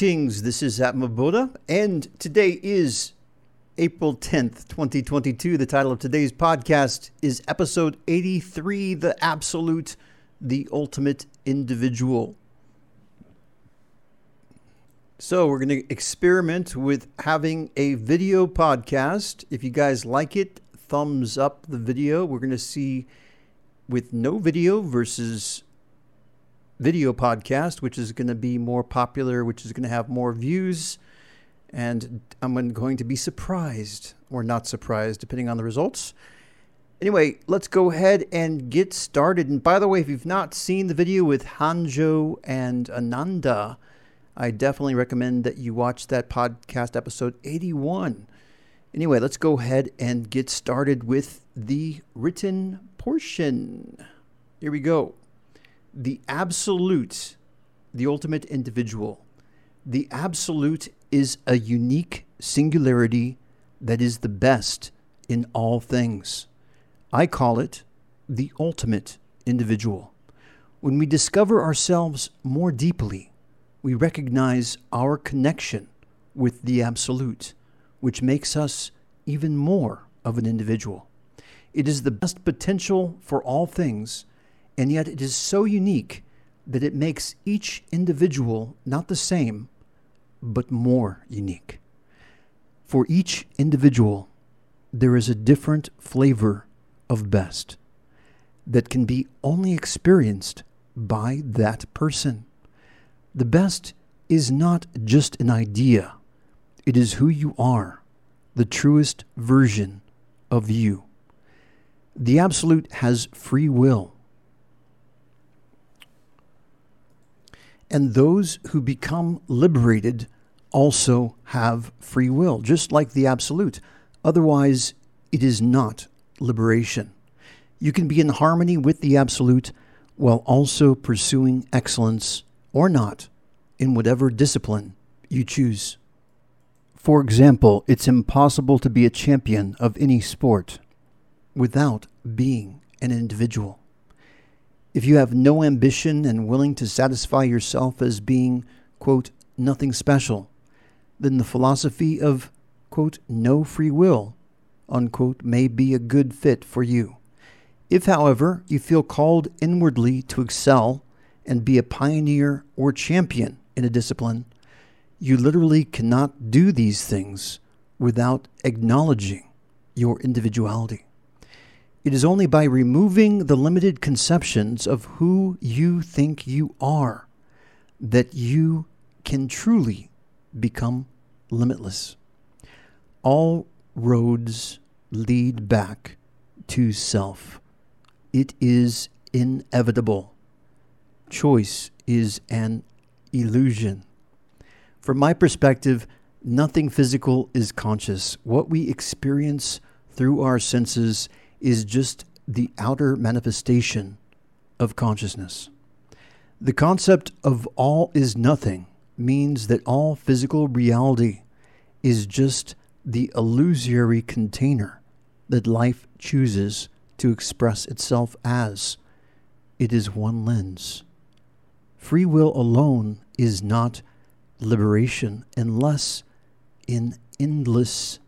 Greetings, this is Atma Buddha, and today is April 10th, 2022. The title of today's podcast is Episode 83 The Absolute, the Ultimate Individual. So, we're going to experiment with having a video podcast. If you guys like it, thumbs up the video. We're going to see with no video versus video podcast, which is going to be more popular, which is going to have more views. And I'm going to be surprised or not surprised, depending on the results. Anyway, let's go ahead and get started. And by the way, if you've not seen the video with Hanjo and Ananda, I definitely recommend that you watch that podcast episode 81. Anyway, let's go ahead and get started with the written portion. Here we go the absolute, the ultimate individual. The absolute is a unique singularity that is the best in all things. I call it the ultimate individual. When we discover ourselves more deeply, we recognize our connection with the absolute, which makes us even more of an individual. It is the best potential for all things and yet it is so unique that it makes each individual not the same, but more unique. For each individual, there is a different flavor of best that can be only experienced by that person. The best is not just an idea, it is who you are, the truest version of you. The Absolute has free will And those who become liberated also have free will, just like the Absolute. Otherwise, it is not liberation. You can be in harmony with the Absolute while also pursuing excellence or not in whatever discipline you choose. For example, it's impossible to be a champion of any sport without being an individual. If you have no ambition and willing to satisfy yourself as being, quote, nothing special, then the philosophy of, quote, no free will, unquote, may be a good fit for you. If, however, you feel called inwardly to excel and be a pioneer or champion in a discipline, you literally cannot do these things without acknowledging your individuality. It is only by removing the limited conceptions of who you think you are that you can truly become limitless. All roads lead back to self. It is inevitable. Choice is an illusion. From my perspective, nothing physical is conscious. What we experience through our senses is just the outer manifestation of consciousness. The concept of all is nothing means that all physical reality is just the illusory container that life chooses to express itself as. It is one lens. Free will alone is not liberation unless in endless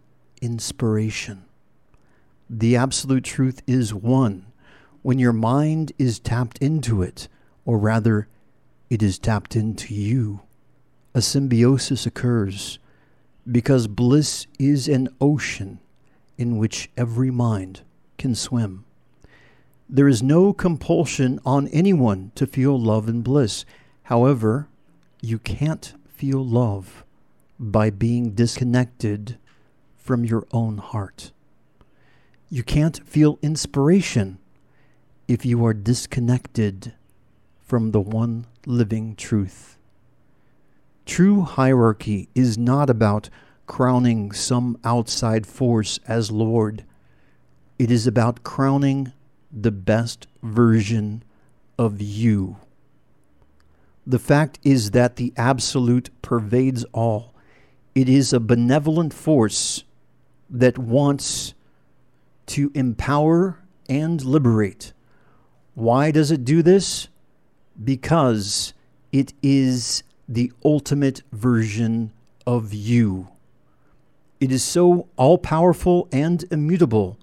inspiration. The absolute truth is one. When your mind is tapped into it, or rather, it is tapped into you, a symbiosis occurs because bliss is an ocean in which every mind can swim. There is no compulsion on anyone to feel love and bliss. However, you can't feel love by being disconnected from your own heart. You can't feel inspiration if you are disconnected from the one living truth. True hierarchy is not about crowning some outside force as Lord. It is about crowning the best version of you. The fact is that the Absolute pervades all. It is a benevolent force that wants to empower and liberate. Why does it do this? Because it is the ultimate version of you. It is so all powerful and immutable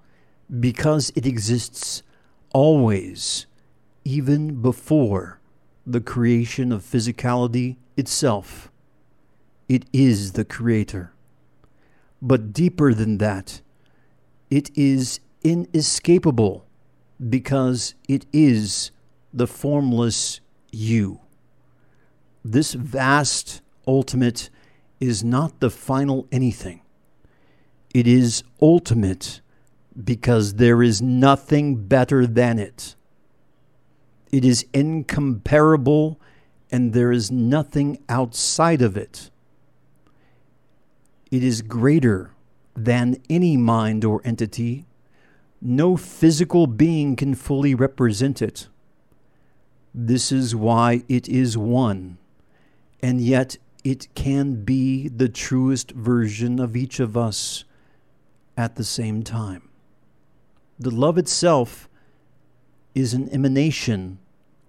because it exists always, even before the creation of physicality itself. It is the Creator. But deeper than that, it is inescapable because it is the formless you. This vast ultimate is not the final anything. It is ultimate because there is nothing better than it. It is incomparable and there is nothing outside of it. It is greater than any mind or entity. No physical being can fully represent it. This is why it is one, and yet it can be the truest version of each of us at the same time. The love itself is an emanation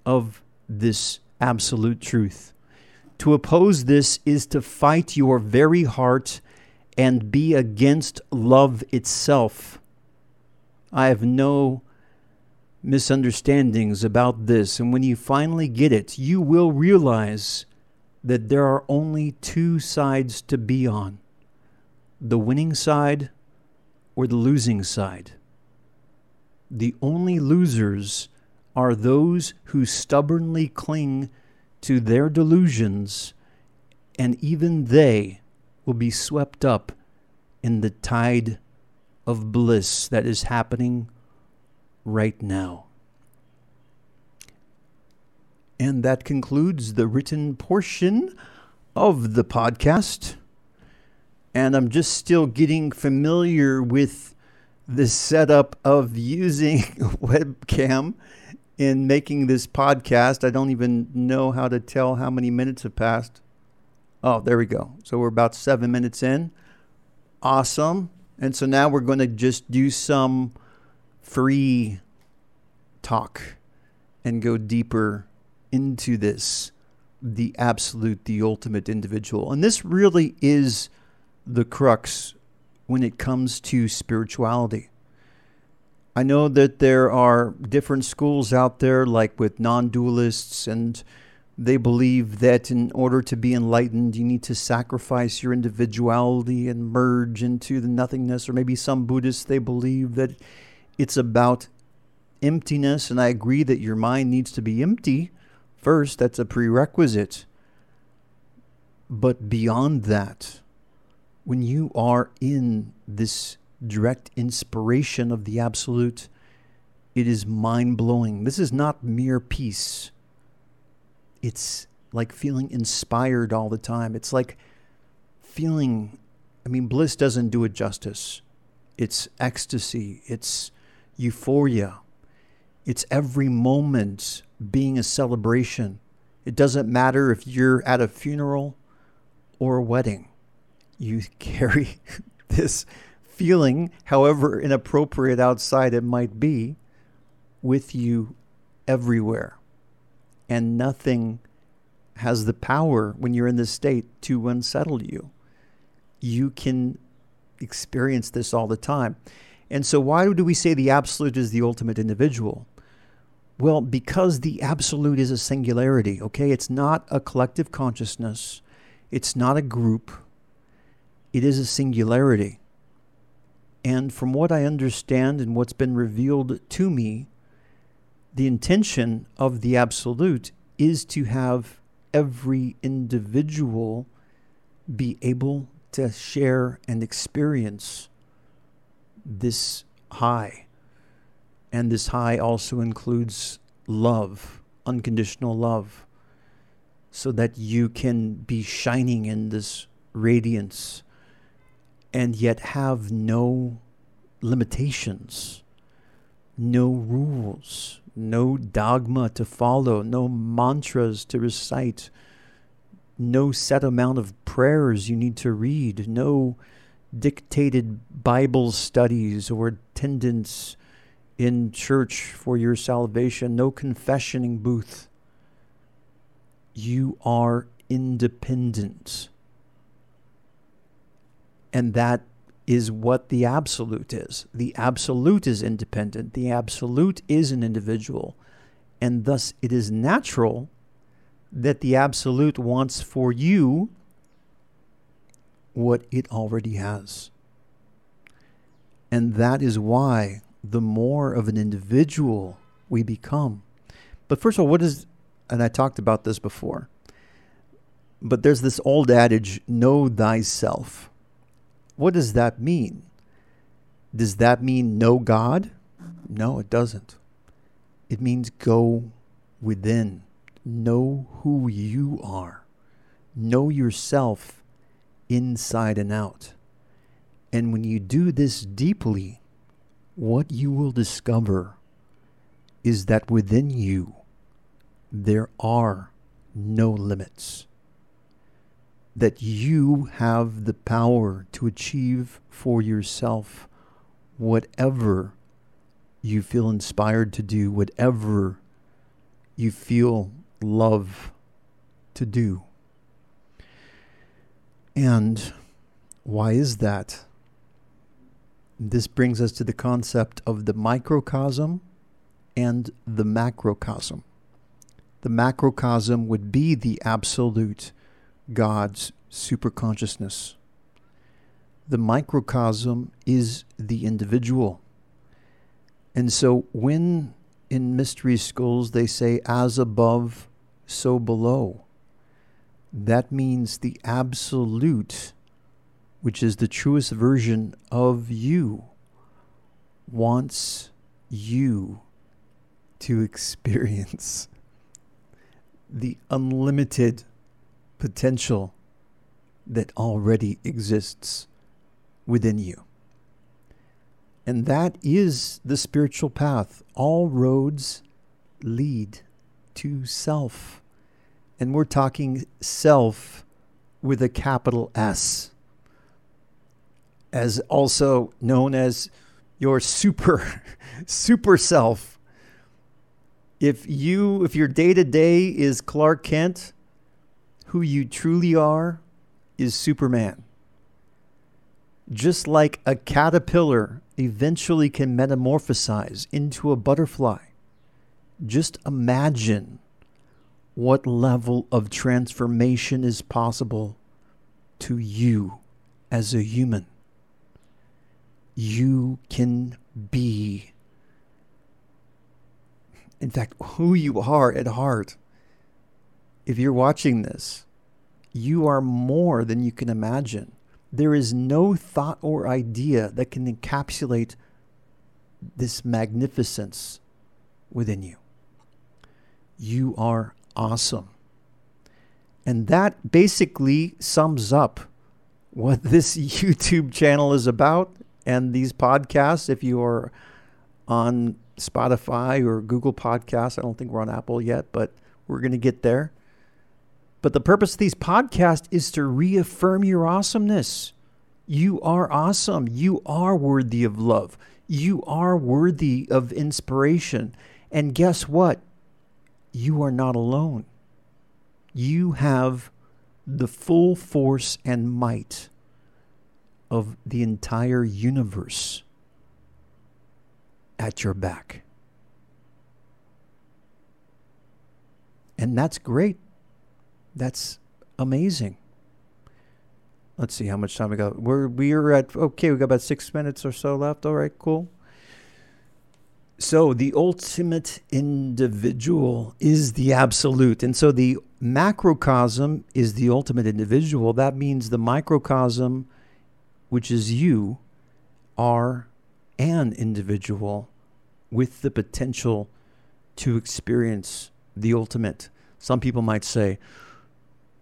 of this absolute truth. To oppose this is to fight your very heart and be against love itself. I have no misunderstandings about this, and when you finally get it, you will realize that there are only two sides to be on the winning side or the losing side. The only losers are those who stubbornly cling to their delusions, and even they will be swept up in the tide of bliss that is happening right now. And that concludes the written portion of the podcast. And I'm just still getting familiar with the setup of using webcam in making this podcast. I don't even know how to tell how many minutes have passed. Oh, there we go. So we're about seven minutes in. Awesome. And so now we're going to just do some free talk and go deeper into this the absolute, the ultimate individual. And this really is the crux when it comes to spirituality. I know that there are different schools out there, like with non dualists, and they believe that in order to be enlightened, you need to sacrifice your individuality and merge into the nothingness. Or maybe some Buddhists, they believe that it's about emptiness. And I agree that your mind needs to be empty first, that's a prerequisite. But beyond that, when you are in this direct inspiration of the Absolute, it is mind blowing. This is not mere peace. It's like feeling inspired all the time. It's like feeling, I mean, bliss doesn't do it justice. It's ecstasy, it's euphoria, it's every moment being a celebration. It doesn't matter if you're at a funeral or a wedding, you carry this feeling, however inappropriate outside it might be, with you everywhere. And nothing has the power when you're in this state to unsettle you. You can experience this all the time. And so, why do we say the absolute is the ultimate individual? Well, because the absolute is a singularity, okay? It's not a collective consciousness, it's not a group, it is a singularity. And from what I understand and what's been revealed to me, the intention of the Absolute is to have every individual be able to share and experience this high. And this high also includes love, unconditional love, so that you can be shining in this radiance and yet have no limitations, no rules, no dogma to follow, no mantras to recite, no set amount of prayers you need to read, no dictated Bible studies or attendance in church for your salvation, no confessioning booth. You are independent. And that is what the absolute is. The absolute is independent. The absolute is an individual. And thus it is natural that the absolute wants for you what it already has. And that is why the more of an individual we become. But first of all, what is, and I talked about this before, but there's this old adage, know thyself. What does that mean? Does that mean no God? No, it doesn't. It means go within, know who you are, know yourself inside and out. And when you do this deeply, what you will discover is that within you there are no limits. That you have the power to achieve for yourself whatever you feel inspired to do, whatever you feel love to do. And why is that? This brings us to the concept of the microcosm and the macrocosm. The macrocosm would be the absolute God's superconsciousness. The microcosm is the individual. And so when in mystery schools they say, as above, so below, that means the absolute which is the truest version of you, wants you to experience the unlimited potential that already exists within you. And that is the spiritual path. All roads lead to self. And we're talking self with a capital S as also known as your super super self. If you if your day-to-day is Clark Kent, who you truly are is Superman. Just like a caterpillar eventually can metamorphosize into a butterfly. Just imagine what level of transformation is possible to you as a human you can be. In fact, who you are at heart. If you're watching this, you are more than you can imagine. There is no thought or idea that can encapsulate this magnificence within you. You are awesome. And that basically sums up what this YouTube channel is about and these podcasts, if you are on Spotify or Google Podcasts, I don't think we're on Apple yet, but we're going to get there. But the purpose of these podcasts is to reaffirm your awesomeness. You are awesome. You are worthy of love. You are worthy of inspiration. And guess what? You are not alone. You have the full force and might of the entire universe at your back. And that's great. That's amazing. Let's see how much time we got. We're we're at okay, we got about six minutes or so left. All right, cool. So the ultimate individual is the absolute. And so the macrocosm is the ultimate individual. That means the microcosm which is you, are an individual with the potential to experience the ultimate. Some people might say,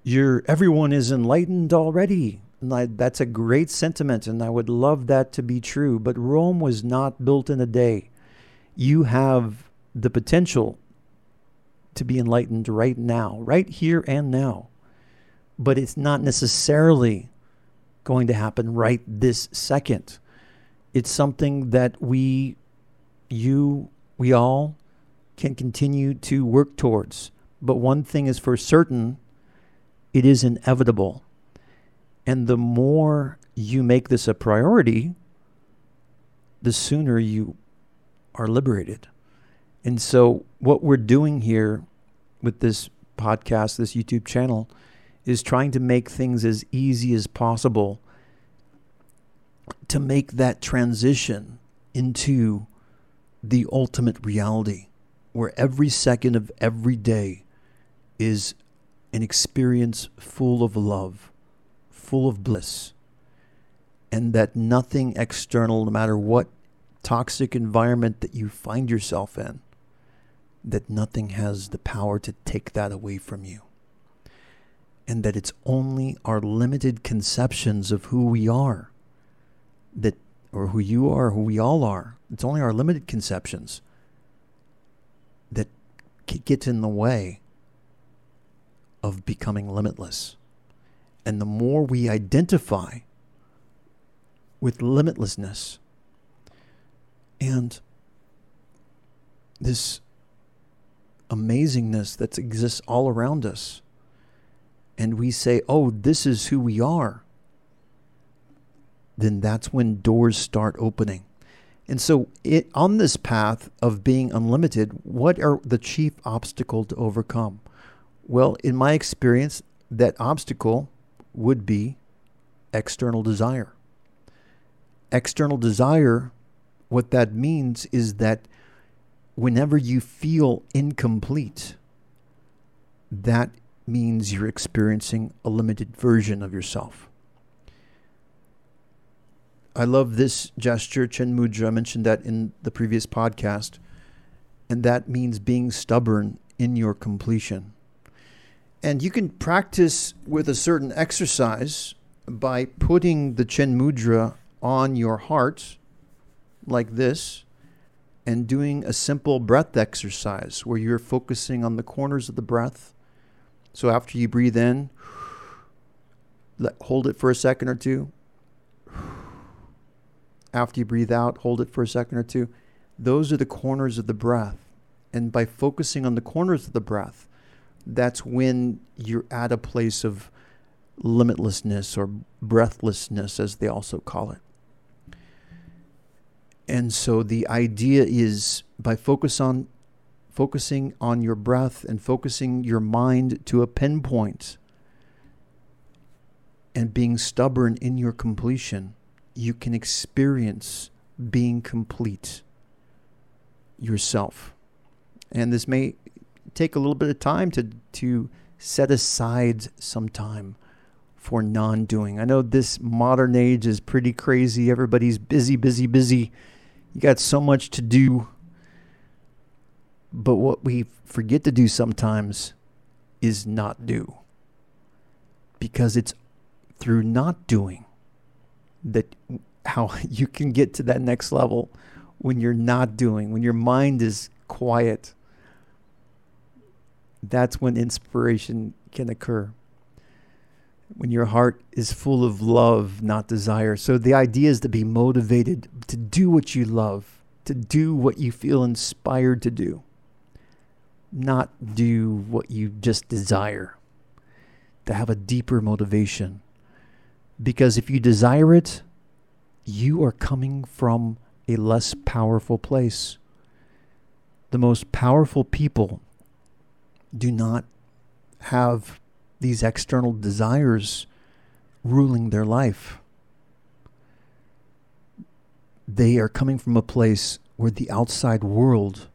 "You're everyone is enlightened already." And I, that's a great sentiment, and I would love that to be true. But Rome was not built in a day. You have the potential to be enlightened right now, right here and now. But it's not necessarily going to happen right this second. It's something that we, you, we all can continue to work towards. But one thing is for certain it is inevitable. And the more you make this a priority, the sooner you are liberated. And so, what we're doing here with this podcast, this YouTube channel, is trying to make things as easy as possible to make that transition into the ultimate reality where every second of every day is an experience full of love, full of bliss, and that nothing external, no matter what toxic environment that you find yourself in, that nothing has the power to take that away from you. And that it's only our limited conceptions of who we are that or who you are, who we all are. It's only our limited conceptions that get in the way of becoming limitless. And the more we identify with limitlessness and this amazingness that exists all around us, and we say, oh, this is who we are then that's when doors start opening. And so, it, on this path of being unlimited, what are the chief obstacle to overcome? Well, in my experience, that obstacle would be external desire. External desire, what that means is that whenever you feel incomplete, that means you're experiencing a limited version of yourself. I love this gesture, Chin Mudra. I mentioned that in the previous podcast. And that means being stubborn in your completion. And you can practice with a certain exercise by putting the Chin Mudra on your heart, like this, and doing a simple breath exercise where you're focusing on the corners of the breath. So after you breathe in, let, hold it for a second or two after you breathe out, hold it for a second or two. Those are the corners of the breath. And by focusing on the corners of the breath, that's when you're at a place of limitlessness or breathlessness, as they also call it. And so the idea is by focus on focusing on your breath and focusing your mind to a pinpoint and being stubborn in your completion you can experience being complete yourself. And this may take a little bit of time to, to set aside some time for non doing. I know this modern age is pretty crazy. Everybody's busy, busy, busy. You got so much to do. But what we forget to do sometimes is not do. Because it's through not doing that how you can get to that next level when you're not doing, when your mind is quiet. That's when inspiration can occur. When your heart is full of love, not desire. So the idea is to be motivated to do what you love, to do what you feel inspired to do, not do what you just desire, to have a deeper motivation because if you desire it, you are coming from a less powerful place. The most powerful people do not have these external desires ruling their life. They are coming from a place where the outside world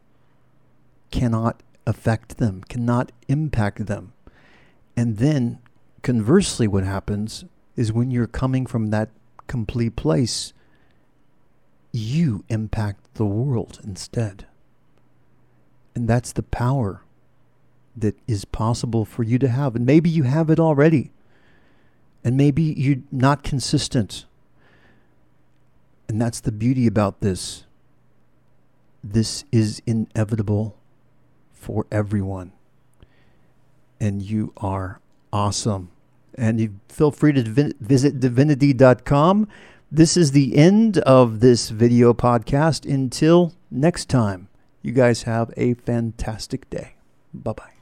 cannot affect them, cannot impact them. And then, conversely, what happens is when you're coming from that complete place, you impact the world instead. And that's the power that is possible for you to have. And maybe you have it already. And maybe you're not consistent. And that's the beauty about this. This is inevitable for everyone. And you are awesome and you feel free to visit divinity.com. This is the end of this video podcast. Until next time, you guys have a fantastic day. Bye bye.